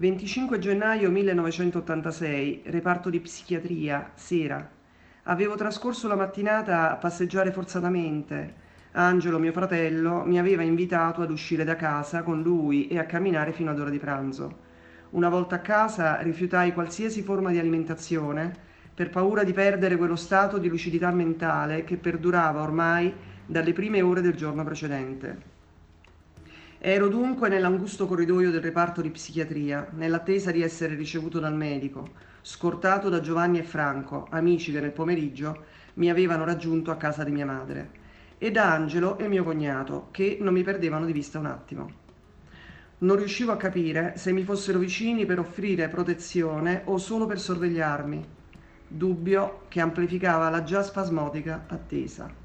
25 gennaio 1986, reparto di psichiatria, sera. Avevo trascorso la mattinata a passeggiare forzatamente. Angelo, mio fratello, mi aveva invitato ad uscire da casa con lui e a camminare fino ad ora di pranzo. Una volta a casa rifiutai qualsiasi forma di alimentazione per paura di perdere quello stato di lucidità mentale che perdurava ormai dalle prime ore del giorno precedente. Ero dunque nell'angusto corridoio del reparto di psichiatria, nell'attesa di essere ricevuto dal medico, scortato da Giovanni e Franco, amici che nel pomeriggio mi avevano raggiunto a casa di mia madre, e da Angelo e mio cognato, che non mi perdevano di vista un attimo. Non riuscivo a capire se mi fossero vicini per offrire protezione o solo per sorvegliarmi, dubbio che amplificava la già spasmodica attesa.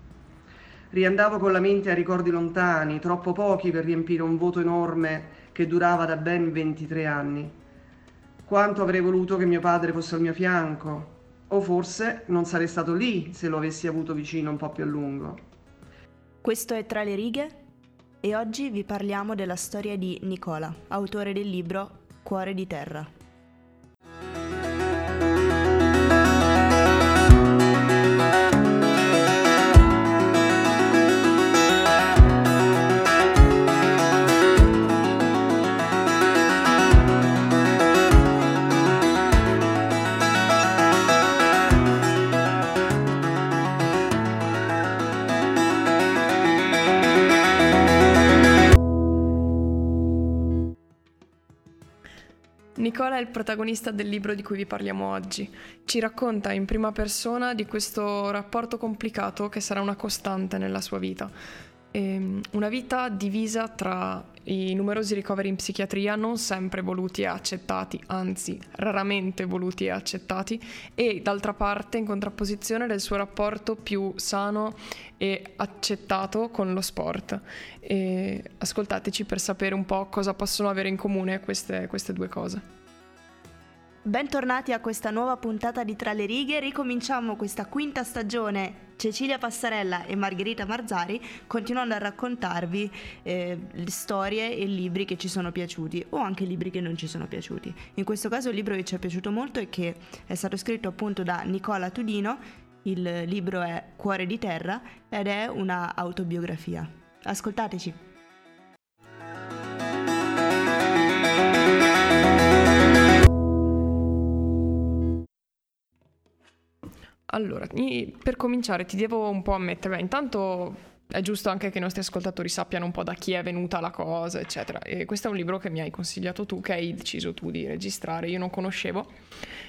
Riandavo con la mente a ricordi lontani, troppo pochi per riempire un voto enorme che durava da ben 23 anni. Quanto avrei voluto che mio padre fosse al mio fianco, o forse non sarei stato lì se lo avessi avuto vicino un po' più a lungo. Questo è Tra le righe e oggi vi parliamo della storia di Nicola, autore del libro Cuore di terra. Nicola è il protagonista del libro di cui vi parliamo oggi. Ci racconta in prima persona di questo rapporto complicato che sarà una costante nella sua vita. E ehm, una vita divisa tra i numerosi ricoveri in psichiatria non sempre voluti e accettati, anzi raramente voluti e accettati, e d'altra parte in contrapposizione del suo rapporto più sano e accettato con lo sport. E ascoltateci per sapere un po' cosa possono avere in comune queste, queste due cose. Bentornati a questa nuova puntata di Tra le righe, ricominciamo questa quinta stagione Cecilia Passarella e Margherita Marzari continuando a raccontarvi eh, storie e libri che ci sono piaciuti o anche libri che non ci sono piaciuti. In questo caso il libro che ci è piaciuto molto è che è stato scritto appunto da Nicola Tudino, il libro è Cuore di terra ed è una autobiografia. Ascoltateci. Allora, per cominciare ti devo un po' ammettere, beh, intanto è giusto anche che i nostri ascoltatori sappiano un po' da chi è venuta la cosa, eccetera. E questo è un libro che mi hai consigliato tu, che hai deciso tu di registrare, io non conoscevo.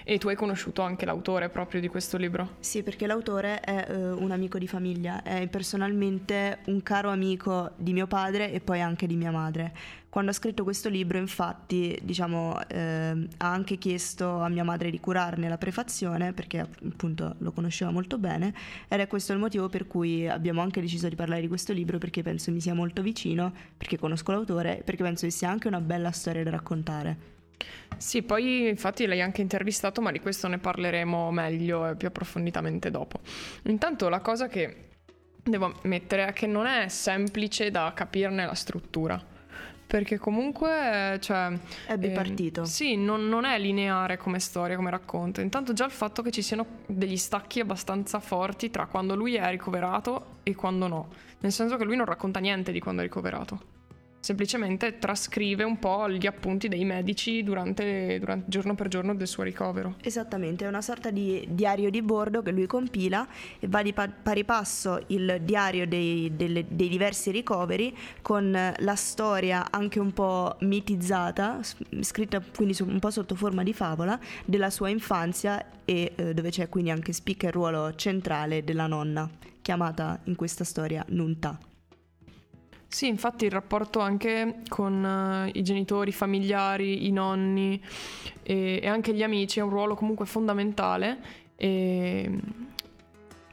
E tu hai conosciuto anche l'autore proprio di questo libro? Sì, perché l'autore è uh, un amico di famiglia, è personalmente un caro amico di mio padre e poi anche di mia madre. Quando ha scritto questo libro, infatti, diciamo, eh, ha anche chiesto a mia madre di curarne la prefazione, perché appunto lo conosceva molto bene, ed è questo il motivo per cui abbiamo anche deciso di parlare di questo libro, perché penso mi sia molto vicino, perché conosco l'autore, perché penso che sia anche una bella storia da raccontare. Sì, poi infatti l'hai anche intervistato, ma di questo ne parleremo meglio e più approfonditamente dopo. Intanto la cosa che devo ammettere è che non è semplice da capirne la struttura. Perché comunque, cioè... È bipartito. Eh, sì, non, non, è lineare come storia, come racconto. Intanto già il fatto che ci siano degli stacchi abbastanza forti tra quando lui è ricoverato e quando no. Nel senso che lui non racconta niente di quando è ricoverato semplicemente trascrive un po' gli appunti dei medici durante, durante, giorno per giorno del suo ricovero. Esattamente, è una sorta di diario di bordo che lui compila e va di pa- pari passo il diario dei, delle, dei, diversi ricoveri con la storia anche un po' mitizzata, scritta quindi un po' sotto forma di favola, della sua infanzia e eh, dove c'è quindi anche spicca il ruolo centrale della nonna, chiamata in questa storia Nunta. Sì, infatti il rapporto anche con uh, i genitori, i familiari, i nonni e, e, anche gli amici è un ruolo comunque fondamentale e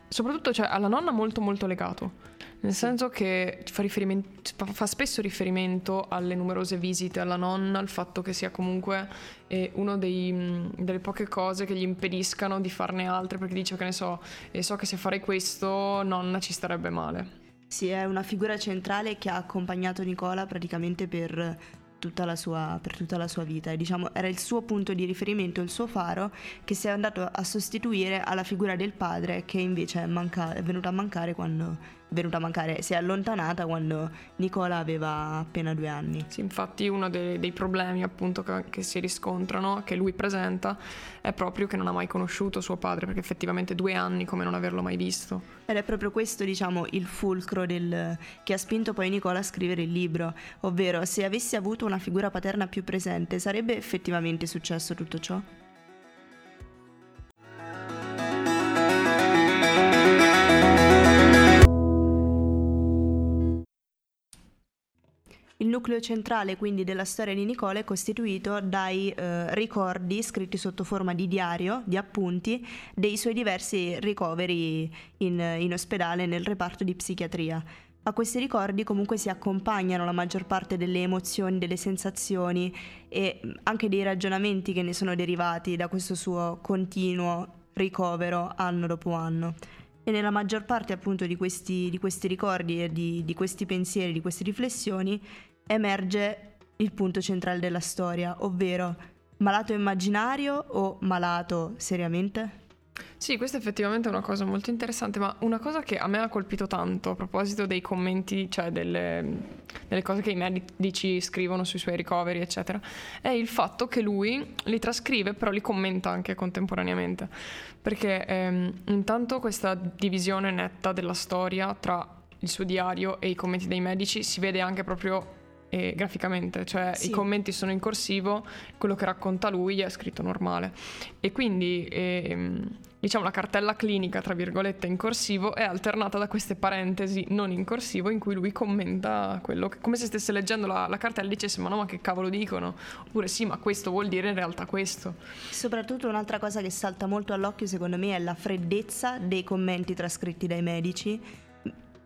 soprattutto cioè, alla nonna molto molto legato. Nel senso che fa, fa, spesso riferimento alle numerose visite alla nonna, al fatto che sia comunque eh, una delle poche cose che gli impediscano di farne altre, perché dice che ne so, e so che se farei questo nonna ci starebbe male. Sì, è una figura centrale che ha accompagnato Nicola praticamente per tutta la sua, per tutta la sua vita. E, diciamo, era il suo punto di riferimento, il suo faro, che si è andato a sostituire alla figura del padre che invece è, manca- è venuta a mancare quando venuta a mancare, si è allontanata quando Nicola aveva appena due anni. Sì, infatti uno dei, dei problemi appunto che, che, si riscontrano, che lui presenta, è proprio che non ha mai conosciuto suo padre, perché effettivamente due anni come non averlo mai visto. Ed è proprio questo, diciamo, il fulcro del, che ha spinto poi Nicola a scrivere il libro, ovvero se avessi avuto una figura paterna più presente, sarebbe effettivamente successo tutto ciò? Il nucleo centrale quindi della storia di Nicola è costituito dai eh, ricordi scritti sotto forma di diario, di appunti, dei suoi diversi ricoveri in, in ospedale nel reparto di psichiatria. A questi ricordi comunque si accompagnano la maggior parte delle emozioni, delle sensazioni e anche dei ragionamenti che ne sono derivati da questo suo continuo ricovero anno dopo anno. E nella maggior parte appunto di questi, di questi ricordi e di, di questi pensieri, di queste riflessioni, emerge il punto centrale della storia, ovvero malato immaginario o malato seriamente? Sì, questa effettivamente è una cosa molto interessante, ma una cosa che a me ha colpito tanto a proposito dei commenti, cioè delle, delle, cose che i medici scrivono sui suoi ricoveri, eccetera, è il fatto che lui li trascrive, però li commenta anche contemporaneamente. Perché ehm, intanto questa divisione netta della storia tra il suo diario e i commenti dei medici si vede anche proprio eh, graficamente, cioè sì. i commenti sono in corsivo, quello che racconta lui è scritto normale. E quindi eh, diciamo la cartella clinica, tra virgolette, in corsivo è alternata da queste parentesi non in corsivo in cui lui commenta quello che, come se stesse leggendo la, la cartella e dicesse ma no ma che cavolo dicono? Oppure sì ma questo vuol dire in realtà questo. Soprattutto un'altra cosa che salta molto all'occhio secondo me è la freddezza dei commenti trascritti dai medici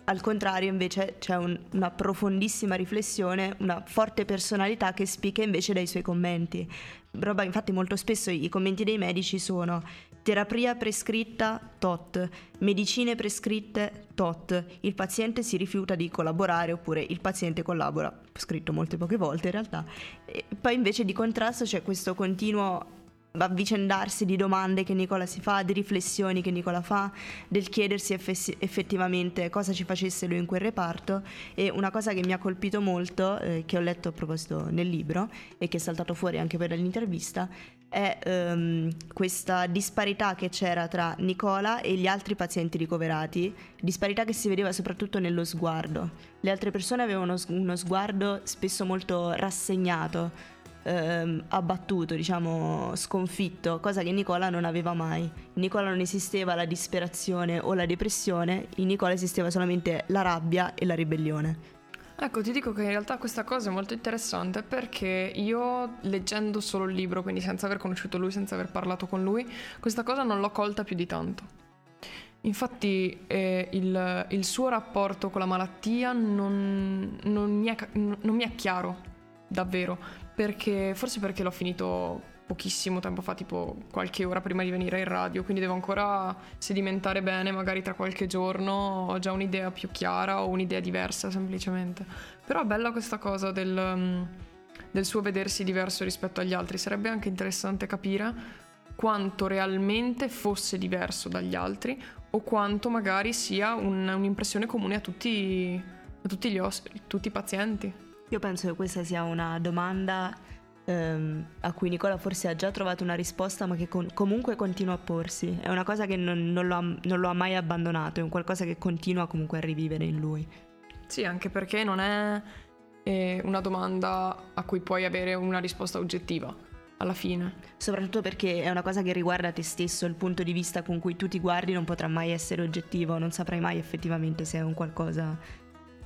al contrario, invece, c'è un, una profondissima riflessione, una forte personalità che spicca invece dai suoi commenti. Roba, infatti, molto spesso i commenti dei medici sono terapia prescritta tot, medicine prescritte tot, il paziente si rifiuta di collaborare oppure il paziente collabora, scritto molte poche volte in realtà. E poi invece di contrasto c'è questo continuo avvicendarsi di domande che Nicola si fa, di riflessioni che Nicola fa, del chiedersi eff- effettivamente cosa ci facesse lui in quel reparto e una cosa che mi ha colpito molto, eh, che ho letto a proposito nel libro e che è saltato fuori anche per l'intervista, è um, questa disparità che c'era tra Nicola e gli altri pazienti ricoverati, disparità che si vedeva soprattutto nello sguardo. Le altre persone avevano uno sguardo spesso molto rassegnato, ehm, abbattuto, diciamo sconfitto, cosa che Nicola non aveva mai. In Nicola non esisteva la disperazione o la depressione, in Nicola esisteva solamente la rabbia e la ribellione. Ecco, ti dico che in realtà questa cosa è molto interessante perché io leggendo solo il libro, quindi senza aver conosciuto lui, senza aver parlato con lui, questa cosa non l'ho colta più di tanto. Infatti eh, il, il, suo rapporto con la malattia non, non, mi è, non mi è chiaro, davvero, perché forse perché l'ho finito pochissimo tempo fa, tipo qualche ora prima di venire in radio, quindi devo ancora sedimentare bene, magari tra qualche giorno ho già un'idea più chiara o un'idea diversa semplicemente. Però è bella questa cosa del, mm, del suo vedersi diverso rispetto agli altri, sarebbe anche interessante capire quanto realmente fosse diverso dagli altri o quanto magari sia un, un'impressione comune a tutti, a tutti, os- tutti i pazienti. Io penso che questa sia una domanda ehm, a cui Nicola forse ha già trovato una risposta, ma che con- comunque continua a porsi. È una cosa che non, non, lo ha, non, lo ha, mai abbandonato, è un qualcosa che continua comunque a rivivere in lui. Sì, anche perché non è una domanda a cui puoi avere una risposta oggettiva. Alla fine. Soprattutto perché è una cosa che riguarda te stesso, il punto di vista con cui tu ti guardi non potrà mai essere oggettivo, non saprai mai effettivamente se è un qualcosa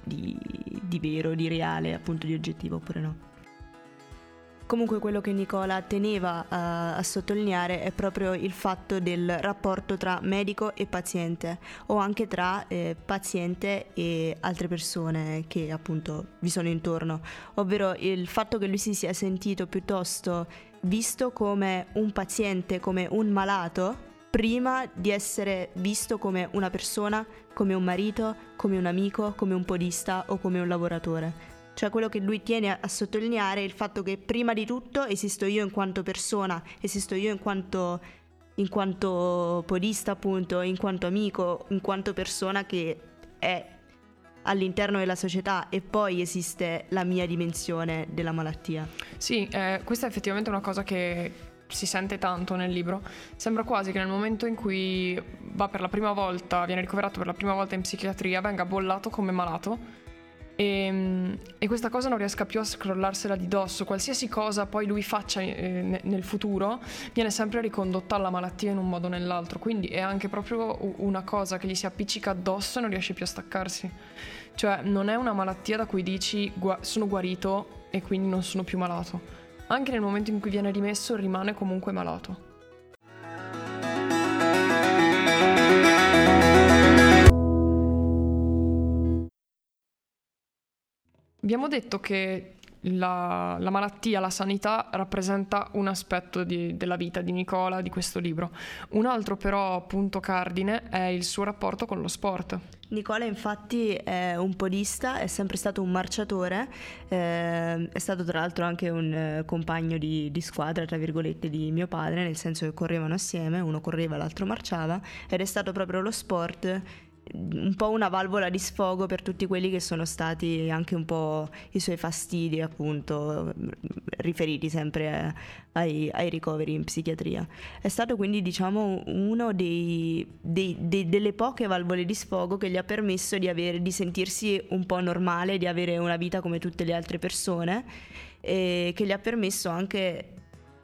di, di vero, di reale, appunto di oggettivo oppure no. Comunque quello che Nicola teneva a, a, sottolineare è proprio il fatto del rapporto tra medico e paziente o anche tra eh, paziente e altre persone che appunto vi sono intorno, ovvero il fatto che lui si sia sentito piuttosto visto come un paziente, come un malato prima di essere visto come una persona, come un marito, come un amico, come un podista o come un lavoratore. Cioè quello che lui tiene a sottolineare è il fatto che prima di tutto esisto io in quanto persona, esisto io in quanto, in quanto podista appunto, in quanto amico, in quanto persona che è all'interno della società e poi esiste la mia dimensione della malattia. Sì, eh, questa è effettivamente una cosa che si sente tanto nel libro. Sembra quasi che nel momento in cui va per la prima volta, viene ricoverato per la prima volta in psichiatria, venga bollato come malato. E, ehm, e questa cosa non riesca più a scrollarsela di dosso. Qualsiasi cosa poi lui faccia eh, nel futuro viene sempre ricondotta alla malattia in un modo o nell'altro. Quindi è anche proprio una cosa che gli si appiccica addosso e non riesce più a staccarsi. Cioè, non è una malattia da cui dici sono guarito e quindi non sono più malato anche nel momento in cui viene rimesso rimane comunque malato. Abbiamo detto che la, la, malattia, la sanità rappresenta un aspetto di, della vita di Nicola, di questo libro. Un altro però punto cardine è il suo rapporto con lo sport. Nicola infatti è un podista, è sempre stato un marciatore, eh, è stato tra l'altro anche un eh, compagno di, di, squadra, tra virgolette, di mio padre, nel senso che correvano assieme, uno correva, l'altro marciava, ed è stato proprio lo sport un po' una valvola di sfogo per tutti quelli che sono stati anche un po' i suoi fastidi, appunto, riferiti sempre ai, ai ricoveri in psichiatria. È stato quindi, diciamo, uno dei, dei, dei, delle poche valvole di sfogo che gli ha permesso di, avere, di sentirsi un po' normale, di avere una vita come tutte le altre persone e che gli ha permesso anche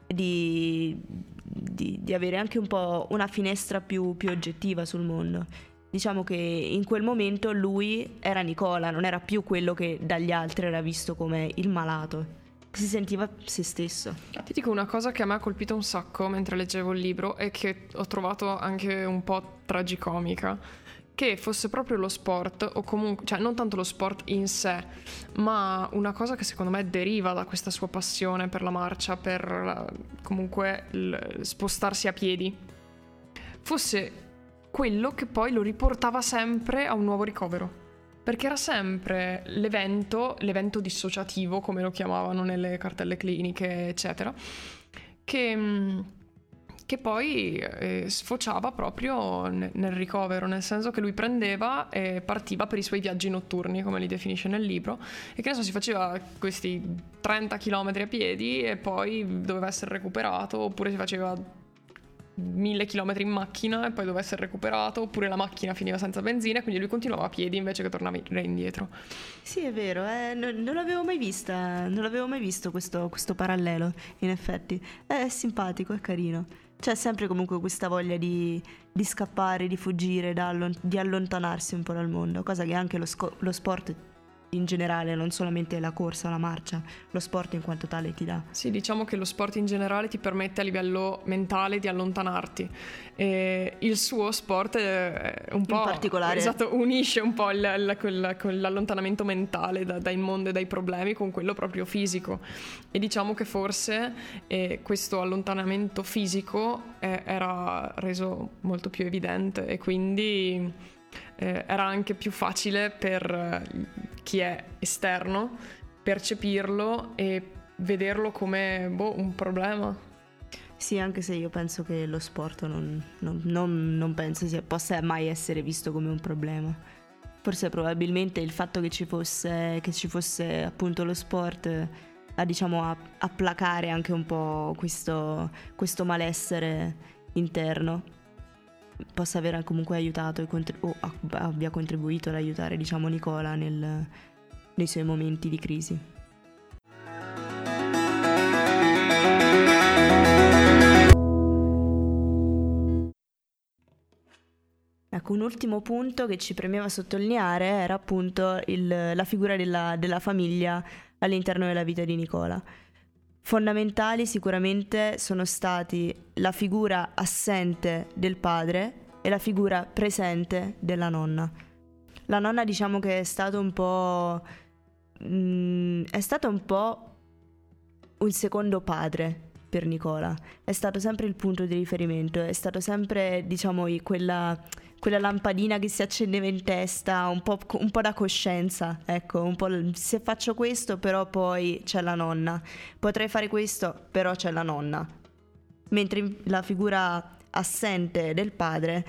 di, di, di avere anche un po' una finestra più, più oggettiva sul mondo diciamo che in quel momento lui era Nicola, non era più quello che dagli altri era visto come il malato. Si sentiva se stesso. Ti dico una cosa che a me ha colpito un sacco mentre leggevo il libro e che ho trovato anche un po' tragicomica. Che fosse proprio lo sport, o comunque, cioè non tanto lo sport in sé, ma una cosa che secondo me deriva da questa sua passione per la marcia, per comunque spostarsi a piedi, fosse quello che poi lo riportava sempre a un nuovo ricovero. Perché era sempre l'evento, l'evento dissociativo, come lo chiamavano nelle cartelle cliniche, eccetera, che, mm, che poi eh, sfociava proprio nel, nel ricovero, nel senso che lui prendeva e partiva per i suoi viaggi notturni, come li definisce nel libro, e che ne so, si faceva questi 30 km a piedi e poi doveva essere recuperato, oppure si faceva mille chilometri in macchina e poi doveva essere recuperato, oppure la macchina finiva senza benzina, quindi lui continuava a piedi invece che tornare indietro. Sì, è vero, eh, non, non, l'avevo mai vista, non l'avevo mai visto questo, questo parallelo, in effetti. È simpatico, è carino. C'è sempre comunque questa voglia di, di scappare, di fuggire, di allontanarsi un po' dal mondo, cosa che anche lo, sco- lo sport in generale, non solamente la corsa, la marcia, lo sport in quanto tale ti dà. Sì, diciamo che lo sport in generale ti permette a livello mentale di allontanarti. E il suo sport è un po'... In particolare... Esatto, unisce un po' il, il, quel, quell'allontanamento mentale da, dal mondo e dai problemi con quello proprio fisico. E diciamo che forse eh, questo allontanamento fisico eh, era reso molto più evidente e quindi eh, era anche più facile per eh, chi è esterno percepirlo e vederlo come boh, un problema. Sì, anche se io penso che lo sport non, non, non, non penso sia, possa mai essere visto come un problema. Forse probabilmente il fatto che ci fosse, che ci fosse appunto lo sport a, diciamo, a, a placare anche un po' questo, questo malessere interno possa aver comunque aiutato contrib- o abbia contribuito ad aiutare diciamo Nicola nel, nei suoi momenti di crisi. Ecco, un ultimo punto che ci premeva sottolineare era appunto il, la figura della, della famiglia all'interno della vita di Nicola. Fondamentali sicuramente sono stati la figura assente del padre e la figura presente della nonna. La nonna diciamo che è stato un po'... Mh, mm, è stato un po' un secondo padre per Nicola. È stato sempre il punto di riferimento, è stato sempre, diciamo, quella, quella lampadina che si accendeva in testa, un po', un po', da coscienza, ecco, un po' se faccio questo però poi c'è la nonna, potrei fare questo però c'è la nonna. Mentre la figura assente del padre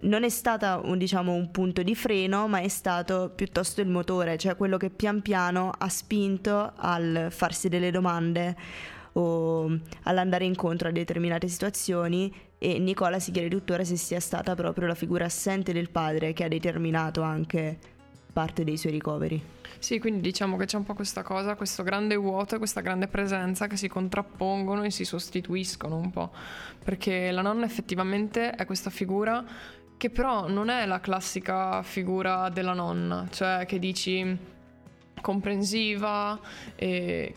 non è stata un, diciamo, un punto di freno, ma è stato piuttosto il motore, cioè quello che pian piano ha spinto al farsi delle domande o all'andare incontro a determinate situazioni e Nicola si chiede tuttora se sia stata proprio la figura assente del padre che ha determinato anche parte dei suoi ricoveri. Sì, quindi diciamo che c'è un po' questa cosa, questo grande vuoto e questa grande presenza che si contrappongono e si sostituiscono un po', perché la nonna effettivamente è questa figura che però non è la classica figura della nonna, cioè che dici comprensiva che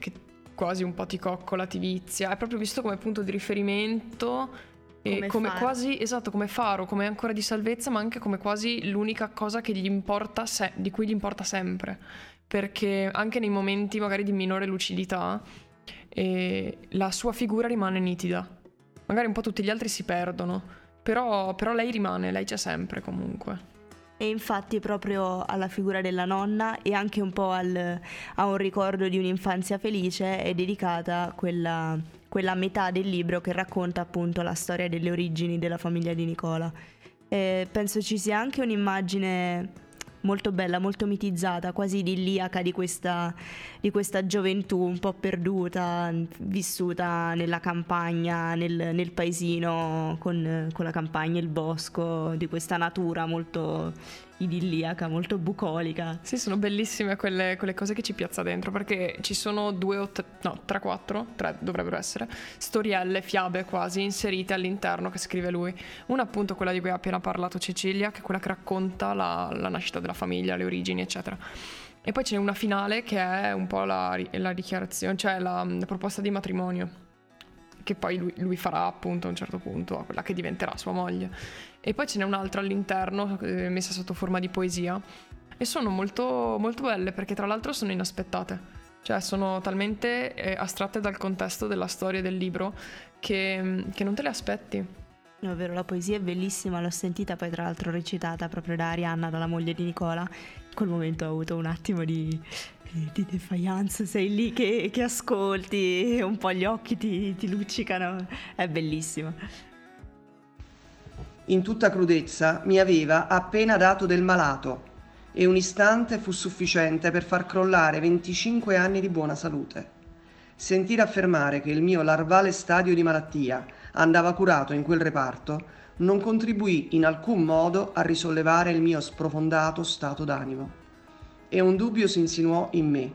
quasi un po' ti coccola, ti vizia, è proprio visto come punto di riferimento come, come quasi, esatto, come faro, come ancora di salvezza, ma anche come quasi l'unica cosa che gli importa se- di cui gli importa sempre. Perché anche nei momenti magari di minore lucidità, eh, la sua figura rimane nitida. Magari un po' tutti gli altri si perdono, però, però lei rimane, lei c'è sempre comunque. E infatti proprio alla figura della nonna e anche un po' al, a un ricordo di un'infanzia felice è dedicata quella quella metà del libro che racconta appunto la storia delle origini della famiglia di Nicola. E penso ci sia anche un'immagine molto bella, molto mitizzata, quasi idilliaca di questa, di questa gioventù un po' perduta, vissuta nella campagna, nel, nel paesino, con, con, la campagna, il bosco, di questa natura molto idilliaca, molto bucolica. Sì, sono bellissime quelle, quelle, cose che ci piazza dentro, perché ci sono due o tre, no, tre, quattro, tre dovrebbero essere, storielle, fiabe quasi, inserite all'interno che scrive lui. Una appunto quella di cui ha appena parlato Cecilia, che è quella che racconta la, la nascita della famiglia, le origini, eccetera. E poi c'è una finale che è un po' la, la dichiarazione, cioè la, la proposta di matrimonio che poi lui, lui, farà appunto a un certo punto a quella che diventerà sua moglie. E poi ce n'è un'altra all'interno, eh, messa sotto forma di poesia, e sono molto, molto belle perché tra l'altro sono inaspettate. Cioè sono talmente eh, astratte dal contesto della storia del libro che, che non te le aspetti. No, è vero, la poesia è bellissima, l'ho sentita poi tra l'altro recitata proprio da Arianna, dalla moglie di Nicola. In quel momento ho avuto un attimo di, di defiance, sei lì che, che, ascolti, un po' gli occhi ti, ti luccicano, è bellissimo. In tutta crudezza mi aveva appena dato del malato e un istante fu sufficiente per far crollare 25 anni di buona salute. Sentire affermare che il mio larvale stadio di malattia andava curato in quel reparto, non contribuì in alcun modo a risollevare il mio sprofondato stato d'animo. E un dubbio si insinuò in me.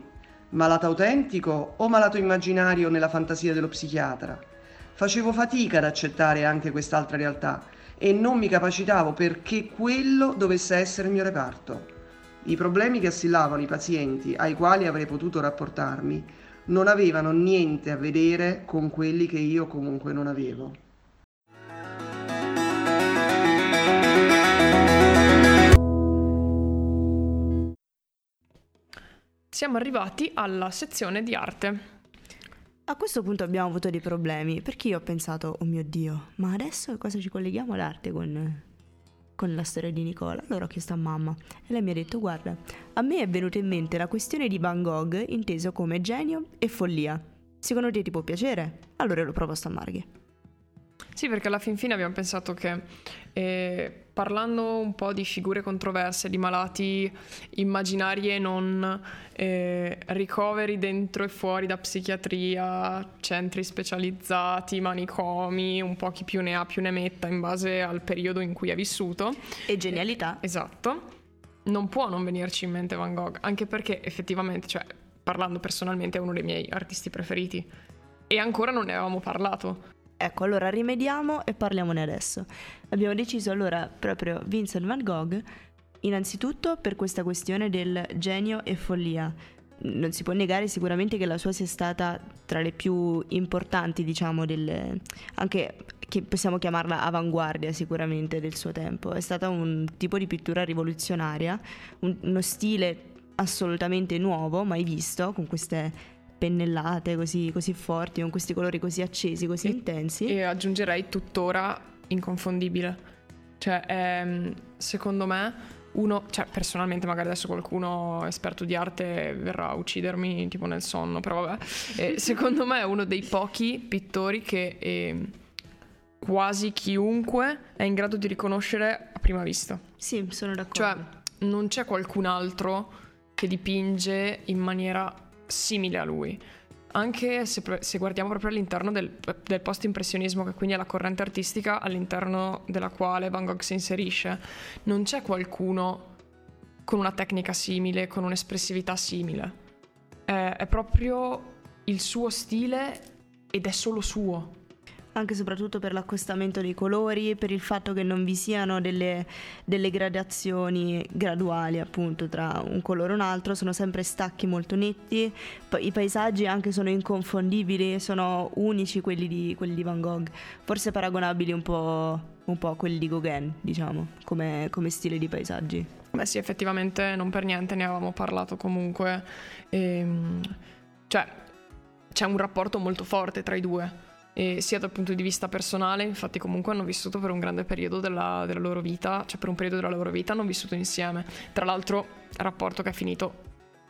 Malato autentico o malato immaginario nella fantasia dello psichiatra? Facevo fatica ad accettare anche quest'altra realtà e non mi capacitavo perché quello dovesse essere il mio reparto. I problemi che assillavano i pazienti ai quali avrei potuto rapportarmi non avevano niente a vedere con quelli che io comunque non avevo. Siamo arrivati alla sezione di arte. A questo punto abbiamo avuto dei problemi perché io ho pensato, oh mio Dio, ma adesso cosa ci colleghiamo all'arte con, con la storia di Nicola? Allora ho chiesto a mamma e lei mi ha detto, guarda, a me è venuta in mente la questione di Van Gogh inteso come genio e follia. Secondo te ti può piacere? Allora l'ho proposto a Marghi. Sì, perché alla fin fine abbiamo pensato che eh, parlando un po' di figure controverse, di malati immaginari e non, eh, ricoveri dentro e fuori da psichiatria, centri specializzati, manicomi, un po' chi più ne ha più ne metta in base al periodo in cui è vissuto. E genialità. Eh, esatto. Non può non venirci in mente Van Gogh, anche perché effettivamente, cioè, parlando personalmente, è uno dei miei artisti preferiti. E ancora non ne avevamo parlato. Ecco, allora rimediamo e parliamone adesso. Abbiamo deciso allora proprio Vincent van Gogh, innanzitutto per questa questione del genio e follia. Non si può negare sicuramente che la sua sia stata tra le più importanti, diciamo, delle, anche che possiamo chiamarla avanguardia sicuramente del suo tempo. È stata un tipo di pittura rivoluzionaria, un, uno stile assolutamente nuovo, mai visto, con queste pennellate così, così forti, con questi colori così accesi, così e, intensi. E aggiungerei tuttora inconfondibile. Cioè, ehm, secondo me, uno, cioè personalmente magari adesso qualcuno esperto di arte verrà a uccidermi tipo nel sonno, però vabbè, eh, secondo me è uno dei pochi pittori che eh, quasi chiunque è in grado di riconoscere a prima vista. Sì, sono d'accordo. Cioè, non c'è qualcun altro che dipinge in maniera simile a lui. Anche se, se guardiamo proprio all'interno del, del post-impressionismo, che quindi è la corrente artistica all'interno della quale Van Gogh si inserisce, non c'è qualcuno con una tecnica simile, con un'espressività simile. È, è proprio il suo stile ed è solo suo anche e soprattutto per l'accostamento dei colori, per il fatto che non vi siano delle, delle, gradazioni graduali appunto tra un colore e un altro, sono sempre stacchi molto netti, i paesaggi anche sono inconfondibili, sono unici quelli di, quelli di Van Gogh, forse paragonabili un po', un po' a quelli di Gauguin, diciamo, come, come stile di paesaggi. Beh sì, effettivamente non per niente ne avevamo parlato comunque, ehm, cioè c'è un rapporto molto forte tra i due e sia dal punto di vista personale, infatti comunque hanno vissuto per un grande periodo della, della, loro vita, cioè per un periodo della loro vita hanno vissuto insieme. Tra l'altro, rapporto che è finito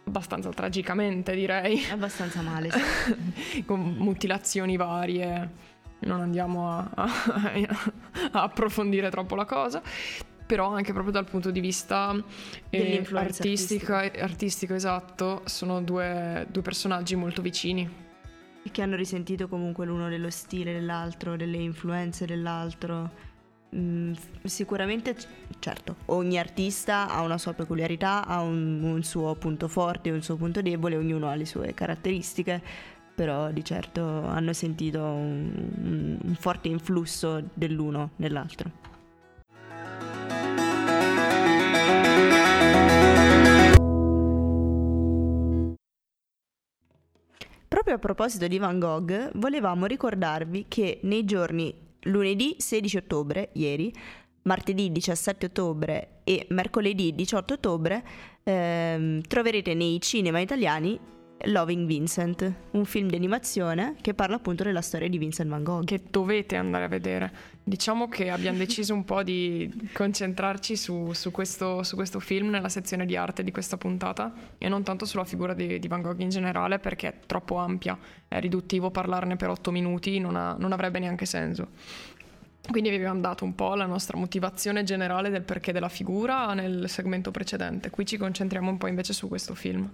abbastanza tragicamente, direi. Abbastanza male. Sì. Con mutilazioni varie. Non andiamo a, a, a, approfondire troppo la cosa però anche proprio dal punto di vista eh, artistico, artistico, esatto, sono due, due personaggi molto vicini. E che hanno risentito comunque l'uno dello stile dell'altro, delle influenze dell'altro. Mm, sicuramente, certo, ogni artista ha una sua peculiarità, ha un, un suo punto forte, un suo punto debole, ognuno ha le sue caratteristiche, però di certo hanno sentito un, un forte influsso dell'uno nell'altro. Proprio a proposito di Van Gogh, volevamo ricordarvi che nei giorni lunedì 16 ottobre, ieri, martedì 17 ottobre e mercoledì 18 ottobre ehm, troverete nei cinema italiani Loving Vincent, un film di animazione che parla appunto della storia di Vincent Van Gogh. Che dovete andare a vedere. Diciamo che abbiamo deciso un po' di concentrarci su, su, questo, su, questo, film nella sezione di arte di questa puntata e non tanto sulla figura di, di Van Gogh in generale perché è troppo ampia, è riduttivo parlarne per otto minuti, non, ha, non avrebbe neanche senso. Quindi vi abbiamo dato un po' la nostra motivazione generale del perché della figura nel segmento precedente. Qui ci concentriamo un po' invece su questo film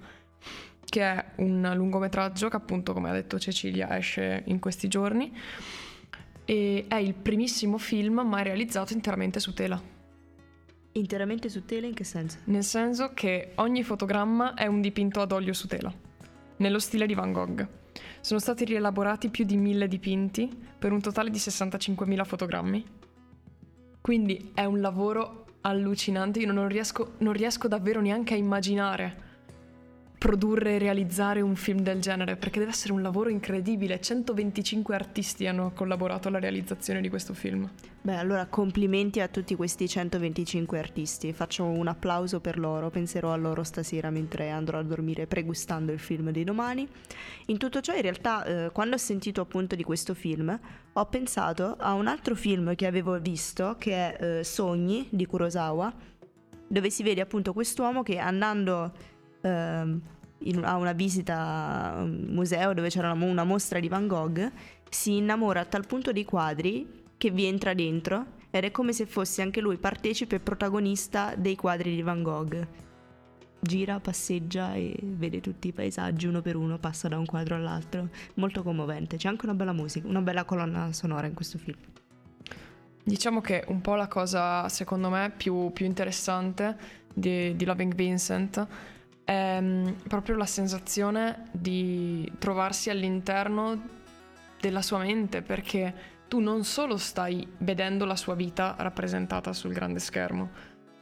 che è un lungometraggio che appunto, come ha detto Cecilia, esce in questi giorni e è il primissimo film mai realizzato interamente su tela. Interamente su tela in che senso? Nel senso che ogni fotogramma è un dipinto ad olio su tela, nello stile di Van Gogh. Sono stati rielaborati più di mille dipinti per un totale di 65.000 fotogrammi. Quindi è un lavoro allucinante, io non riesco, non riesco davvero neanche a immaginare produrre e realizzare un film del genere, perché deve essere un lavoro incredibile. 125 artisti hanno collaborato alla realizzazione di questo film. Beh, allora complimenti a tutti questi 125 artisti. Faccio un applauso per loro, penserò a loro stasera mentre andrò a dormire pregustando il film di domani. In tutto ciò, in realtà, eh, quando ho sentito appunto di questo film, ho pensato a un altro film che avevo visto, che è eh, Sogni di Kurosawa, dove si vede appunto quest'uomo che andando eh, in, a una visita a un museo dove c'era una, una mostra di Van Gogh, si innamora a tal punto dei quadri che vi entra dentro ed è come se fosse anche lui partecipe e protagonista dei quadri di Van Gogh. Gira, passeggia e vede tutti i paesaggi uno per uno, passa da un quadro all'altro. Molto commovente. C'è anche una bella musica, una bella colonna sonora in questo film. Diciamo che un po' la cosa, secondo me, più, più interessante di, di Loving Vincent è mm, proprio la sensazione di trovarsi all'interno della sua mente perché tu non solo stai vedendo la sua vita rappresentata sul grande schermo,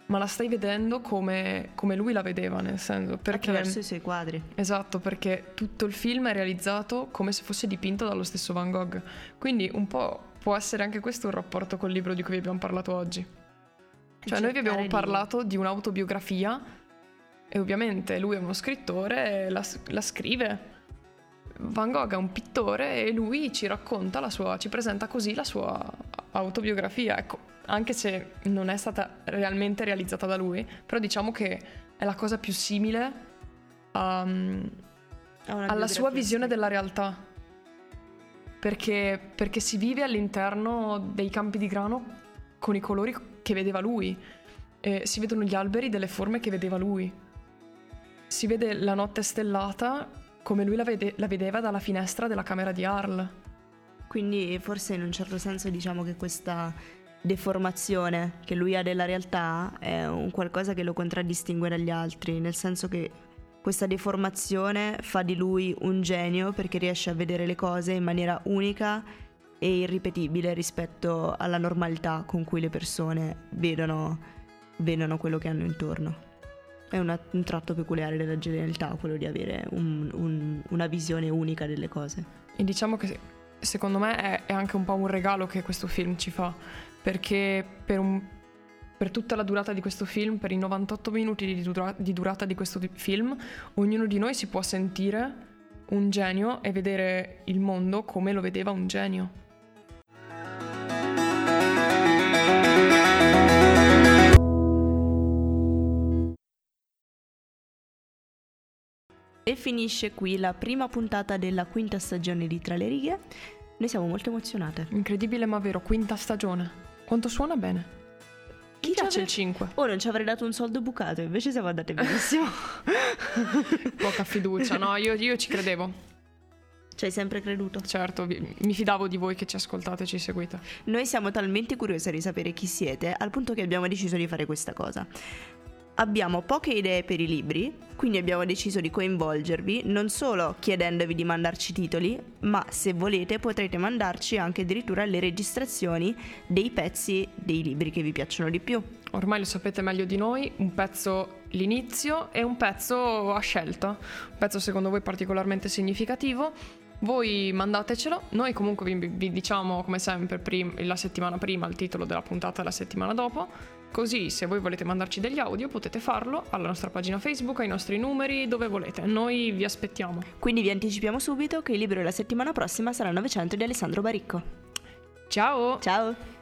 ma la stai vedendo come, come lui la vedeva, nel senso perché... Attraverso i suoi quadri. Esatto, perché tutto il film è realizzato come se fosse dipinto dallo stesso Van Gogh. Quindi un po' può essere anche questo un rapporto col libro di cui vi abbiamo parlato oggi. Cioè noi vi abbiamo di... parlato di un'autobiografia e ovviamente lui è uno scrittore, la, la scrive. Van Gogh è un pittore e lui ci racconta la sua, ci presenta così la sua autobiografia. Ecco, anche se non è stata realmente realizzata da lui, però diciamo che è la cosa più simile a, alla sua visione della realtà. Perché, perché si vive all'interno dei campi di grano con i colori che vedeva lui. E si vedono gli alberi delle forme che vedeva lui. Si vede la notte stellata come lui la, vede- la vedeva dalla finestra della camera di Arl. Quindi forse in un certo senso diciamo che questa deformazione che lui ha della realtà è un qualcosa che lo contraddistingue dagli altri, nel senso che questa deformazione fa di lui un genio perché riesce a vedere le cose in maniera unica e irripetibile rispetto alla normalità con cui le persone vedono, vedono quello che hanno intorno. È una, un tratto peculiare della genialità quello di avere un, un, una visione unica delle cose. E diciamo che secondo me è, è anche un po' un regalo che questo film ci fa, perché per un per tutta la durata di questo film, per i 98 minuti di, dura- di durata di questo film, ognuno di noi si può sentire un genio e vedere il mondo come lo vedeva un genio. Finisce qui la prima puntata della quinta stagione di Tra le righe. Noi siamo molto emozionate. Incredibile ma vero, quinta stagione. Quanto suona bene. Chi piace avrei- il 5? Oh, non ci avrei dato un soldo bucato, invece siamo andate benissimo. Poca fiducia, no, io, io ci credevo. Ci hai sempre creduto. Certo, mi fidavo di voi che ci ascoltate e ci seguite. Noi siamo talmente curiosi di sapere chi siete, al punto che abbiamo deciso di fare questa cosa. Abbiamo poche idee per i libri, quindi abbiamo deciso di coinvolgervi non solo chiedendovi di mandarci titoli, ma se volete potrete mandarci anche addirittura le registrazioni dei pezzi dei libri che vi piacciono di più. Ormai lo sapete meglio di noi, un pezzo l'inizio e un pezzo a scelta, un pezzo secondo voi particolarmente significativo. Voi mandatecelo, noi comunque vi, vi diciamo come sempre prim- la settimana prima il titolo della puntata e la settimana dopo, così se voi volete mandarci degli audio potete farlo alla nostra pagina Facebook, ai nostri numeri, dove volete, noi vi aspettiamo. Quindi vi anticipiamo subito che il libro della settimana prossima sarà 900 di Alessandro Baricco. Ciao! Ciao!